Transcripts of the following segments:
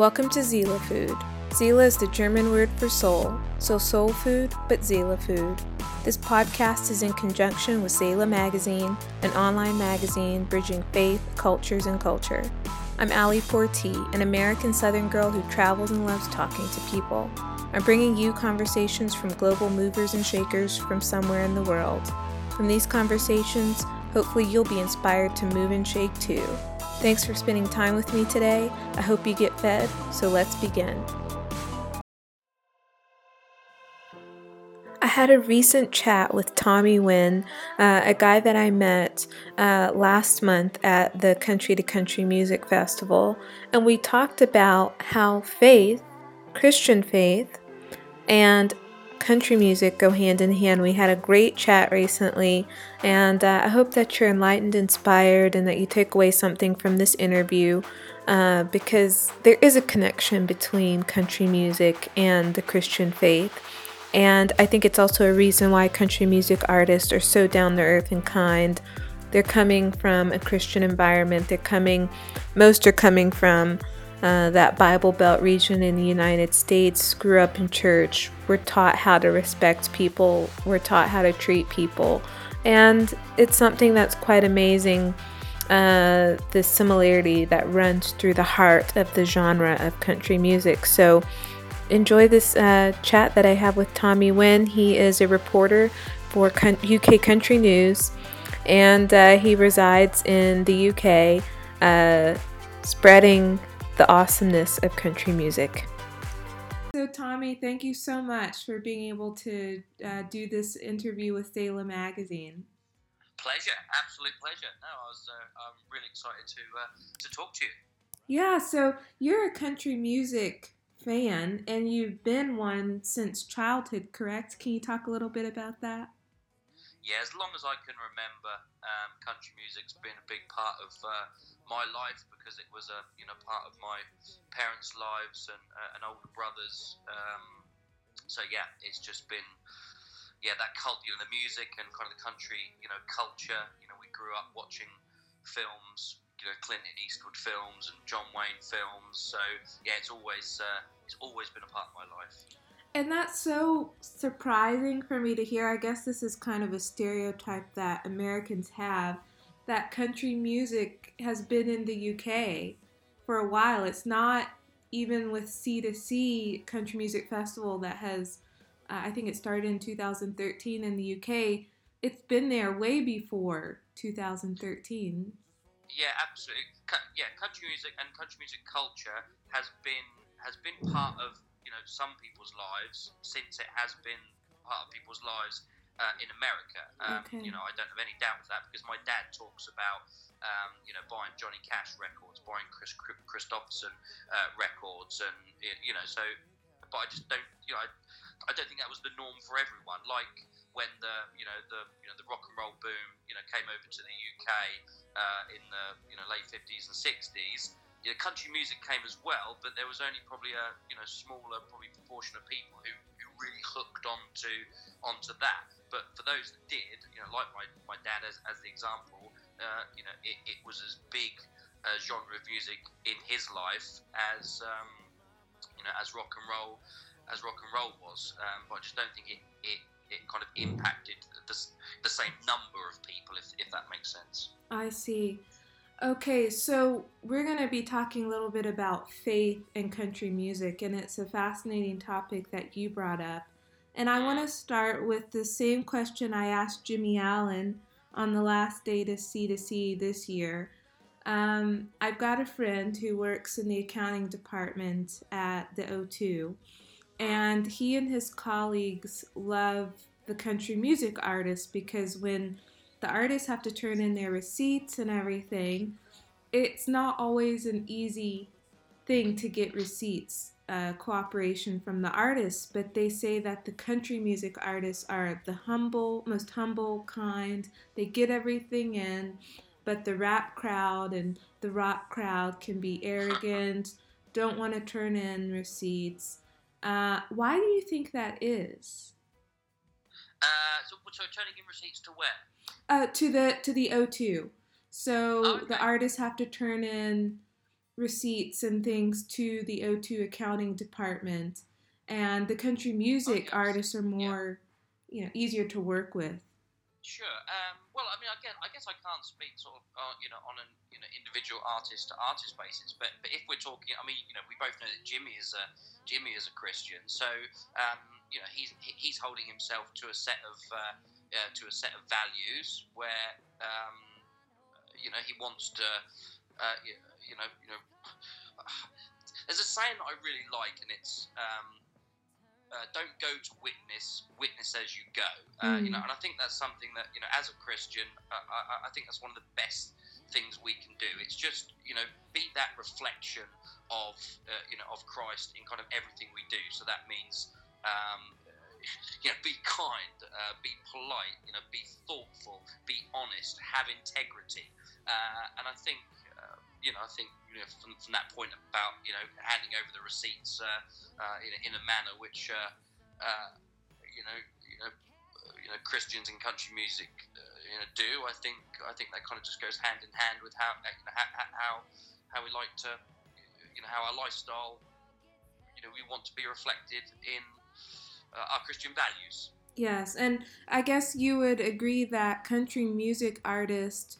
Welcome to Seele Food. Seele is the German word for soul, so soul food, but Seele food. This podcast is in conjunction with Seele Magazine, an online magazine bridging faith, cultures, and culture. I'm Allie Porti, an American Southern girl who travels and loves talking to people. I'm bringing you conversations from global movers and shakers from somewhere in the world. From these conversations, hopefully you'll be inspired to move and shake too. Thanks for spending time with me today. I hope you get fed, so let's begin. I had a recent chat with Tommy Wynn, uh, a guy that I met uh, last month at the Country to Country Music Festival, and we talked about how faith, Christian faith, and country music go hand in hand. We had a great chat recently, and uh, I hope that you're enlightened, inspired, and that you take away something from this interview uh, because there is a connection between country music and the Christian faith. And I think it's also a reason why country music artists are so down to earth and kind. They're coming from a Christian environment. They're coming, most are coming from uh, that Bible Belt region in the United States, grew up in church, we're taught how to respect people, we're taught how to treat people. And it's something that's quite amazing uh, the similarity that runs through the heart of the genre of country music. So enjoy this uh, chat that I have with Tommy Wynn. He is a reporter for UK Country News and uh, he resides in the UK, uh, spreading the awesomeness of country music. So, Tommy, thank you so much for being able to uh, do this interview with Seele Magazine. Pleasure, absolute pleasure. No, I was uh, I'm really excited to uh, to talk to you. Yeah, so you're a country music fan, and you've been one since childhood, correct? Can you talk a little bit about that? Yeah, as long as I can remember, um, country music's been a big part of uh, my life because it was a you know part of my parents' lives and uh, older brothers. Um, so yeah, it's just been yeah that cult you know the music and kind of the country you know culture. You know we grew up watching films, you know Clint Eastwood films and John Wayne films. So yeah, it's always uh, it's always been a part of my life. And that's so surprising for me to hear. I guess this is kind of a stereotype that Americans have that country music has been in the UK for a while. It's not even with C2C Country Music Festival that has, uh, I think it started in 2013 in the UK. It's been there way before 2013. Yeah, absolutely. Yeah, country music and country music culture has been has been part of you know some people's lives since it has been part of people's lives uh, in America. Um, okay. You know, I don't have any doubt of that because my dad talks about, um, you know, buying Johnny Cash records, buying Kris Kristofferson uh, records, and you know, so. But I just don't, you know, I, I don't think that was the norm for everyone. Like when the, you know, the, you know, the rock and roll boom, you know, came over to the UK uh, in the, you know, late fifties and sixties. You know, country music came as well, but there was only probably a, you know, smaller probably proportion of people who, who really hooked onto onto that. But for those that did, you know, like my, my dad as, as the example, uh, you know, it, it was as big a genre of music in his life as um, you know as rock and roll as rock and roll was. Um, but I just don't think it, it it kind of impacted the, the same number of people, if, if that makes sense. I see. Okay, so we're going to be talking a little bit about faith and country music, and it's a fascinating topic that you brought up. And I want to start with the same question I asked Jimmy Allen on the last day to C2C this year. Um, I've got a friend who works in the accounting department at the O2, and he and his colleagues love the country music artists because when the artists have to turn in their receipts and everything, it's not always an easy thing to get receipts uh, cooperation from the artists, but they say that the country music artists are the humble, most humble kind. They get everything in, but the rap crowd and the rock crowd can be arrogant, don't want to turn in receipts. Uh, why do you think that is? Uh, so, so turning in receipts to where? Uh, to the to the O2. So oh, okay. the artists have to turn in receipts and things to the O2 accounting department, and the country music yes. artists are more, you know, easier to work with. Sure. Um, well, I mean, again, I guess I can't speak sort of, uh, you know, on an you know individual artist to artist basis. But but if we're talking, I mean, you know, we both know that Jimmy is a Jimmy is a Christian, so um, you know he's he's holding himself to a set of uh, uh, to a set of values where um, you know he wants to, uh, you, know, you know. There's a saying that I really like, and it's um, uh, don't go to witness, witness as you go. Uh, mm. You know, and I think that's something that you know, as a Christian, uh, I, I, think that's one of the best things we can do. It's just you know, be that reflection of uh, you know of Christ in kind of everything we do. So that means. Um, you know, be kind, uh, be polite, you know, be thoughtful, be honest, have integrity, uh, and I think you know, I think you know, from, from that point about you know handing over the receipts uh, uh, in, in, a manner which uh, uh, you know you know you know Christians in country music uh, you know do. I think I think that kind of just goes hand in hand with how you know, how how we like to you know how our lifestyle you know we want to be reflected in our Christian values. Yes, and I guess you would agree that country music artists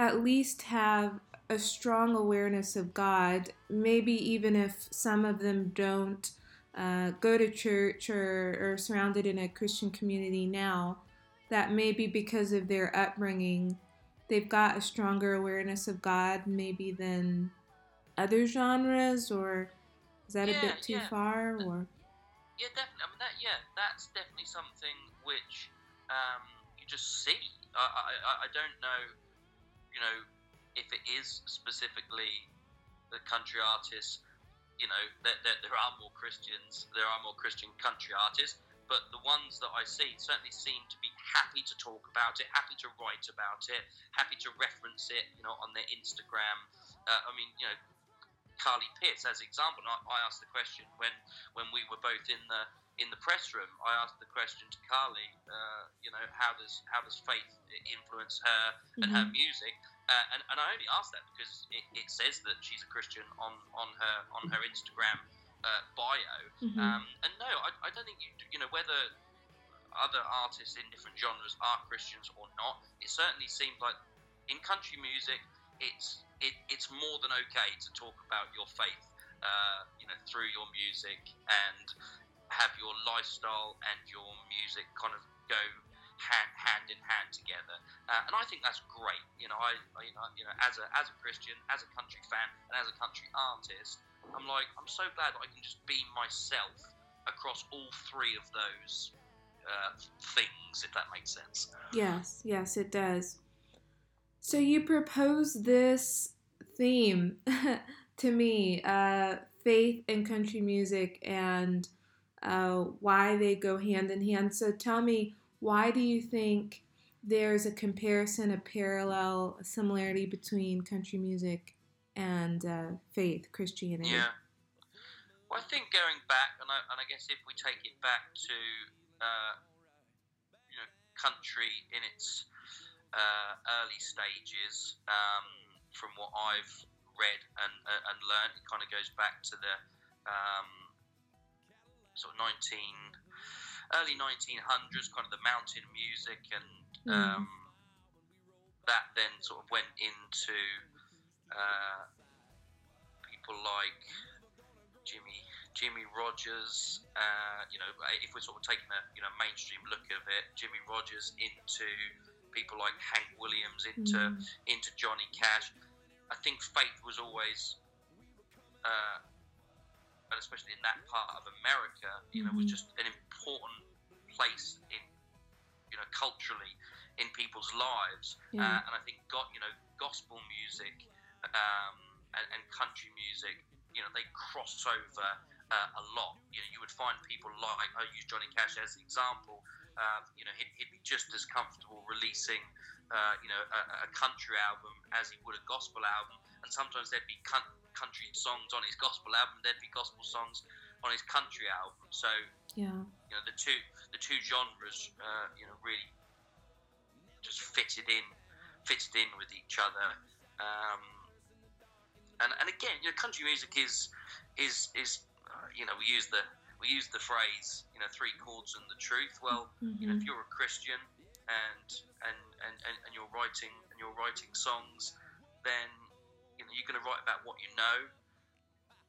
at least have a strong awareness of God, maybe even if some of them don't uh, go to church or are surrounded in a Christian community now, that maybe because of their upbringing, they've got a stronger awareness of God maybe than other genres, or is that yeah, a bit too yeah. far? Or yeah, definitely. I mean, that yeah, that's definitely something which um, you just see. I, I, I don't know, you know if it is specifically the country artists, you know, there, there, there, are more Christians, there are more Christian country artists, but the ones that I see certainly seem to be happy to talk about it, happy to write about it, happy to reference it, you know, on their Instagram. Uh, I mean, you know, Carly Pearce as an example. I, I asked the question when when we were both in the in the press room. I asked the question to Carly. Uh, you know, how does how does faith influence her and mm-hmm. her music? Uh, and, and I only asked that because it, it, says that she's a Christian on, on her on her Instagram uh, bio. Mm-hmm. Um, and no, I, I don't think you you know whether other artists in different genres are Christians or not. It certainly seems like in country music, it's it, it's more than okay to talk about your faith, uh, you know, through your music and have your lifestyle and your music kind of go hand, hand in hand together. Uh, and I think that's great. You know, I, I you, know, you know, as a as a Christian, as a country fan, and as a country artist, I'm like, I'm so glad that I can just be myself across all three of those uh, things, if that makes sense. Yes, yes, it does. So you propose this theme to me, uh, faith and country music, and uh, why they go hand in hand. So tell me, why do you think there's a comparison, a parallel, a similarity between country music and uh, faith, Christianity? Yeah. Well, I think going back, and I, and I guess if we take it back to uh, you know country in its uh, early stages, um, from what I've read and uh, and learned, it kind of goes back to the um, sort of 19 early 1900s, kind of the mountain music, and mm. um, that then sort of went into uh, people like Jimmy Jimmie Rodgers. Uh, you know, if we're sort of taking a you know mainstream look of it, Jimmie Rodgers into people like Hank Williams into mm. into Johnny Cash. I think faith was always, uh, and especially in that part of America, you know, mm-hmm. was just an important place in, you know, culturally in people's lives. Yeah. Uh, and I think got you know gospel music um, and, and, country music, you know, they cross over uh, a lot. You know, you would find people like I use Johnny Cash as an example um, you know, he'd, he'd, be just as comfortable releasing, uh, you know, a, a, country album as he would a gospel album. And sometimes there'd be country songs on his gospel album, there'd be gospel songs on his country album. So, yeah, you know, the two the two genres, uh, you know, really just fitted in, fitted in with each other. Um, and and again, you know, country music is is is uh, you know we use the we use the phrase you know three chords and the truth. Well, mm-hmm. you know if mm-hmm. you're a Christian and and, and and and you're writing and you're writing songs, then you know you're going to write about what you know.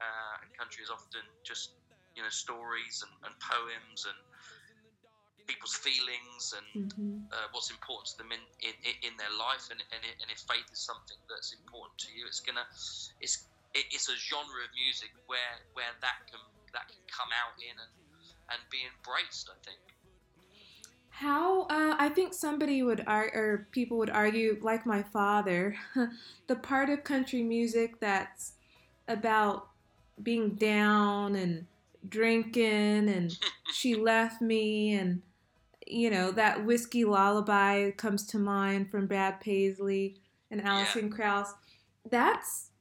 Uh, and country is often just you know stories and, and poems and people's feelings and mm-hmm. uh, what's important to them in, in, in their life and, and, and if faith is something that's important to you it's gonna it's it's a genre of music where where that can that can come out in and and be embraced I think how uh, I think somebody would argue, or people would argue, like my father, the part of country music that's about being down and drinking and she left me and you know that whiskey lullaby comes to mind from Brad Paisley and Alison yeah. Krauss. That's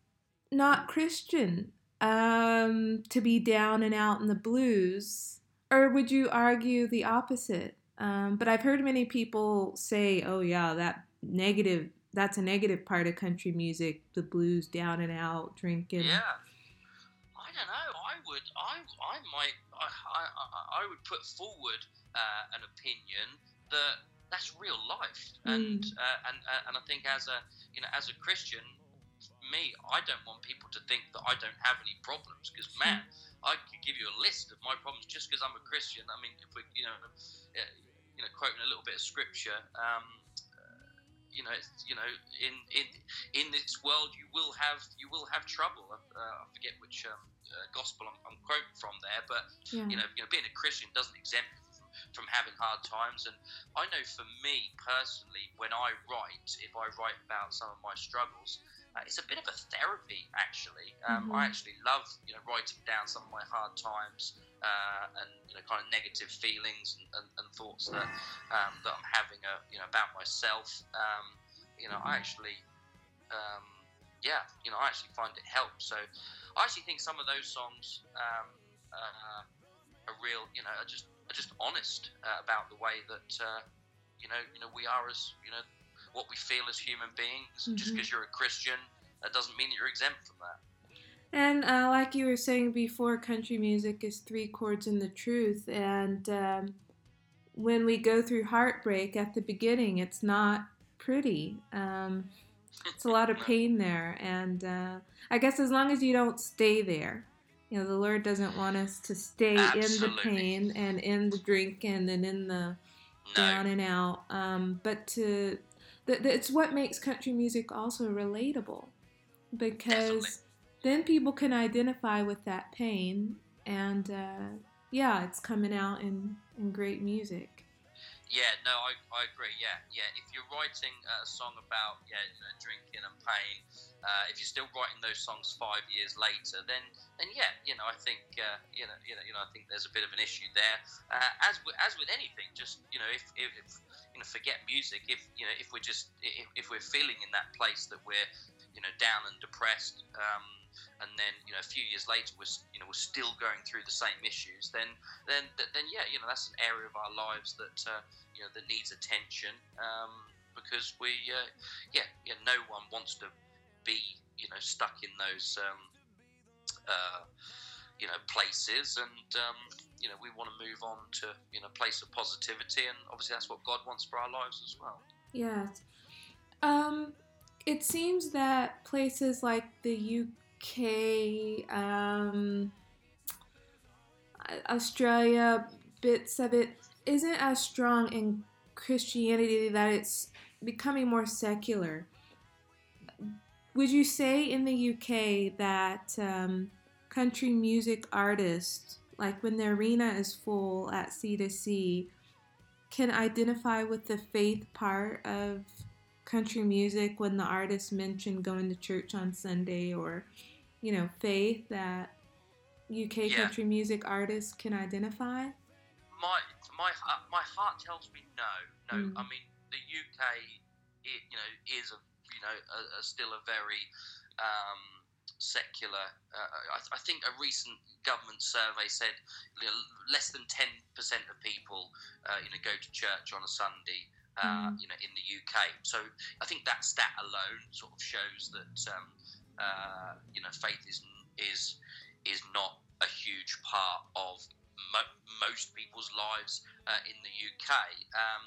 not Christian um, to be down and out in the blues, or would you argue the opposite? Um, but I've heard many people say, "Oh yeah, that negative. That's a negative part of country music. The blues, down and out, drinking." Yeah, I don't know. I would. I. I might. I. I, I would put forward uh, an opinion that that's real life, mm. and uh, and uh, and I think as a you know as a Christian, me, I don't want people to think that I don't have any problems because man, I could give you a list of my problems just because I'm a Christian. I mean, if we you know uh, you know quoting a little bit of scripture. Um, you know, you know, in in in this world, you will have you will have trouble. Uh, I forget which um, uh, gospel I'm, I'm, quoting from there, but yeah. you know, you know, being a Christian doesn't exempt from having hard times. And I know for me personally, when I write, if I write about some of my struggles, uh, it's a bit of a therapy actually. Um, mm-hmm. I actually love you know writing down some of my hard times uh, and you know kind of negative feelings and, and, and thoughts that um, that I'm having a, uh, you know about myself. Um, you know, I mm-hmm. actually. Um, yeah, you know, I actually find it helps. So, I actually think some of those songs um, uh, are real. You know, are just are just honest uh, about the way that uh, you know you know we are as you know what we feel as human beings. Mm-hmm. Just because you're a Christian, that doesn't mean that you're exempt from that. And uh, like you were saying before, country music is three chords in the truth. And um, when we go through heartbreak at the beginning, it's not pretty. Um, it's a lot of pain there. And uh, I guess as long as you don't stay there, you know, the Lord doesn't want us to stay Absolutely. in the pain and in the drinking and in the no. down and out. Um, but to that it's what makes country music also relatable because Definitely. then people can identify with that pain and uh, yeah, it's coming out in, in great music. Yeah, no, I, I agree. Yeah, yeah. If you're writing a song about yeah, you know, drinking and pain, uh, if you're still writing those songs five years later, then then yeah, you know, I think uh, you know, you know, you know, I think there's a bit of an issue there. Uh, as with, as with anything, just you know, if, if, if you know, forget music. If you know, if we're just if, if we're feeling in that place that we're you know down and depressed. Um, and then you know a few years later we're you know we're still going through the same issues then then then yeah you know that's an area of our lives that uh, you know that needs attention um, because we uh, yeah yeah no one wants to be you know stuck in those um, uh, you know places and um, you know we want to move on to you know place of positivity and obviously that's what God wants for our lives as well Yes. um it seems that places like the UK um Australia bits of it isn't as strong in Christianity that it's becoming more secular. Would you say in the UK that um, country music artists, like when the arena is full at C2C, can identify with the faith part of country music when the artist mentioned going to church on Sunday or, you know, faith that UK yeah. country music artists can identify? My my my heart tells me no, no. Mm. I mean, the UK, it, you know, is a you know a, a still a very um, secular. Uh, I, I, think a recent government survey said you know, less than ten percent of people uh, you know go to church on a Sunday. Uh, mm. You know, in the UK, so I think that stat alone sort of shows that um, uh, you know faith is is is not a huge part of mo- most people's lives uh, in the UK. Um,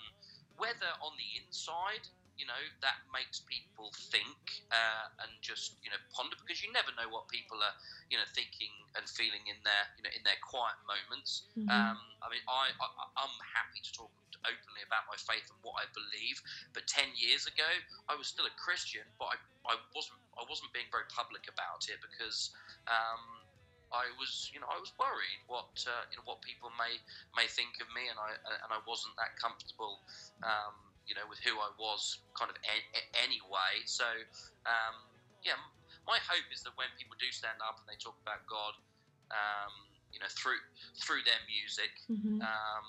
whether on the inside, you know, that makes people think uh, and just you know ponder because you never know what people are you know thinking and feeling in their you know in their quiet moments. Mhm. Um, I mean, I, I I'm happy to talk openly about my faith and what I believe. But ten years ago, I was still a Christian, but I, I wasn't I wasn't being very public about it because. Um, I was, you know, I was worried what uh, you know what people may may think of me, and I and I wasn't that comfortable, um, you know, with who I was, kind of a- anyway. So, um, yeah, my hope is that when people do stand up and they talk about God, um, you know, through through their music, Mhm. um,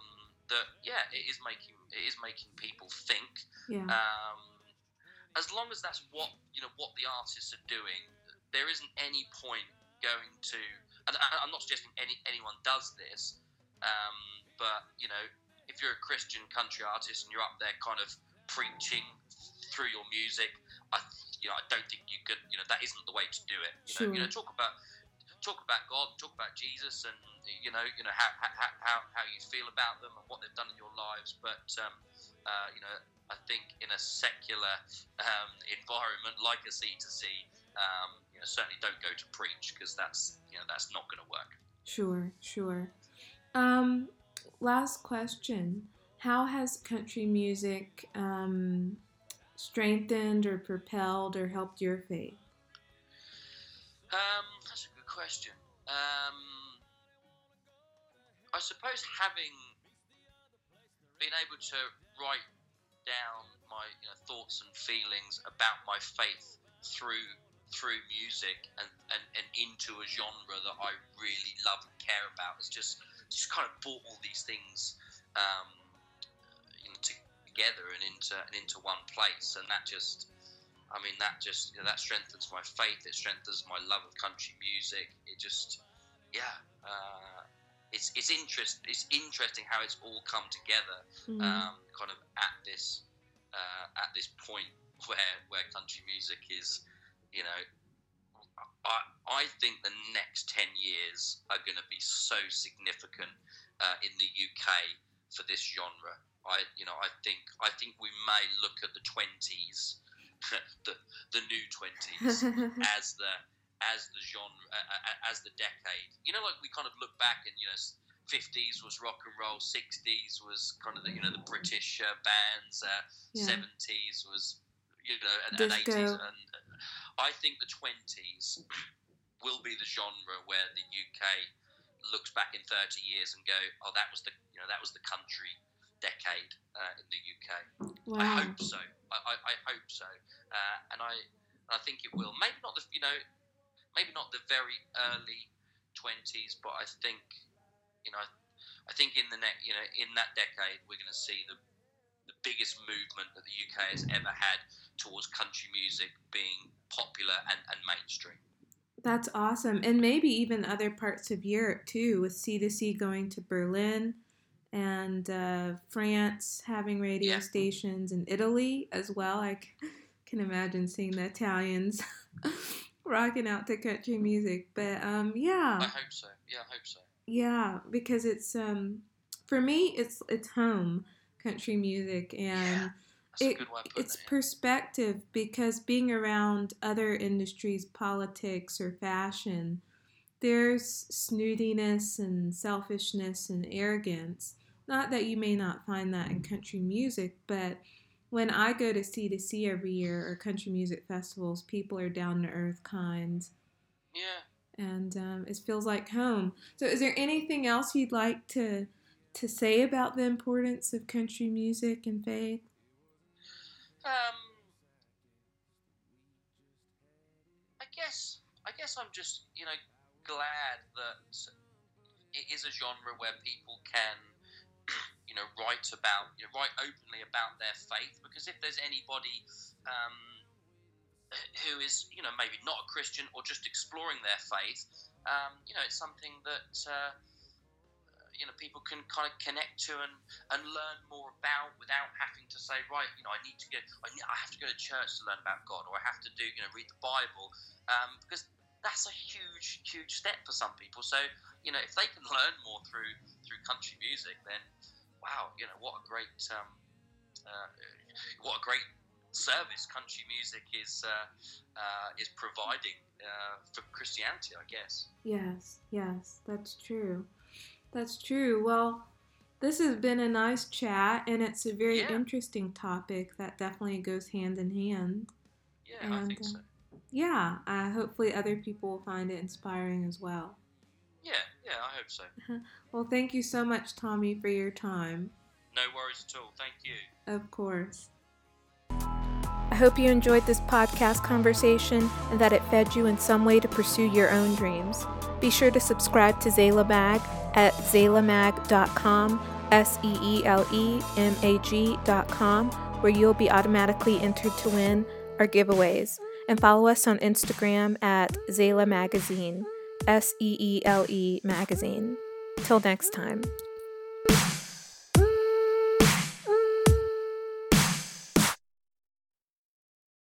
that yeah, it is making it is making people think. Yeah. Um, as long as that's what you know what the artists are doing, there isn't any point going to. And I'm not suggesting any anyone does this, um, but you know, if you're a Christian country artist and you're up there kind of preaching through your music, I you know I don't think you could. You know that isn't the way to do it. You know, you know talk about talk about God, talk about Jesus, and you know you know how how, how, how you feel about them and what they've done in your lives, but. Um, uh, you know, I think in a secular um, environment like a C2C, um, you know, certainly don't go to preach because that's you know that's not going to work. Sure, sure. Um, last question. How has country music um, strengthened or propelled or helped your faith? Um, that's a good question. Um, I suppose having been able to write down my you know thoughts and feelings about my faith through through music and, and, and into a genre that I really love and care about has just just kind of brought all these things um, you know, together and into and into one place. And that just I mean that just you know, that strengthens my faith. It strengthens my love of country music. It just yeah uh, it's it's interest it's interesting how it's all come together Mhm. um, kind of at this uh, at this point where where country music is, you know, I I think the next ten years are going to be so significant uh, in the UK for this genre. I you know I think I think we may look at the twenties, the the new twenties as the as the genre uh, as the decade. You know, like we kind of look back and you know. 50s was rock and roll, 60s was kind of the you know the British uh, bands, uh, Yeah. 70s was you know and, and 80s and I think the 20s will be the genre where the UK looks back in 30 years and go, oh that was the you know that was the country decade uh, in the UK. I hope so. I, I, I hope so, uh, and I I think it will. Maybe not the you know, maybe not the very early twenties, but I think you know, I think in the next you know in that decade we're going to see the biggest movement that the UK has ever had towards country music being popular and, and mainstream. That's awesome. And maybe even other parts of Europe too, with C2C going to Berlin and uh, France having radio Yeah. stations and Italy as well. I can imagine seeing the Italians rocking out to country music. But um, yeah. I hope so. Yeah, I hope so. Yeah, because it's um for me it's it's home country music and Yeah, it- a good way it's it. perspective because being around other industries, politics or fashion, there's snootiness and selfishness and arrogance. Not that you may not find that in country music, but when I go to C2C every year or country music festivals, people are down to earth kind Yeah. and um, it feels like home. So, is there anything else you'd like to to say about the importance of country music and faith? Um, I guess I guess I'm just you know glad that it is a genre where people can you know write about you know write openly about their faith because if there's anybody um, who is you know maybe not a Christian or just exploring their faith, um, you know it's something that. Uh, you know people can kind of connect to and, and learn more about without having to say right you know I need to go I, need, I have to go to church to learn about God or I have to do you know read the Bible um, because that's a huge huge step for some people so you know if they can learn more through through country music then wow you know what a great um, uh, what a great service country music is uh, uh, is providing uh, for Christianity, I guess. Yes, yes, that's true. That's true. Well, this has been a nice chat, and it's a very yeah. interesting topic that definitely goes hand in hand. Yeah, and, I think so. Uh, yeah, uh, hopefully other people will find it inspiring as well. Yeah, yeah, I hope so. well, thank you so much, Tommy, for your time. No worries at all. Thank you. Of course. I hope you enjoyed this podcast conversation and that it fed you in some way to pursue your own dreams. Be sure to subscribe to Seele Mag at seelemag.com, S E E L E M A G.com, where you'll be automatically entered to win our giveaways. And follow us on Instagram at Seele Magazine, S E E L E Magazine. Till next time.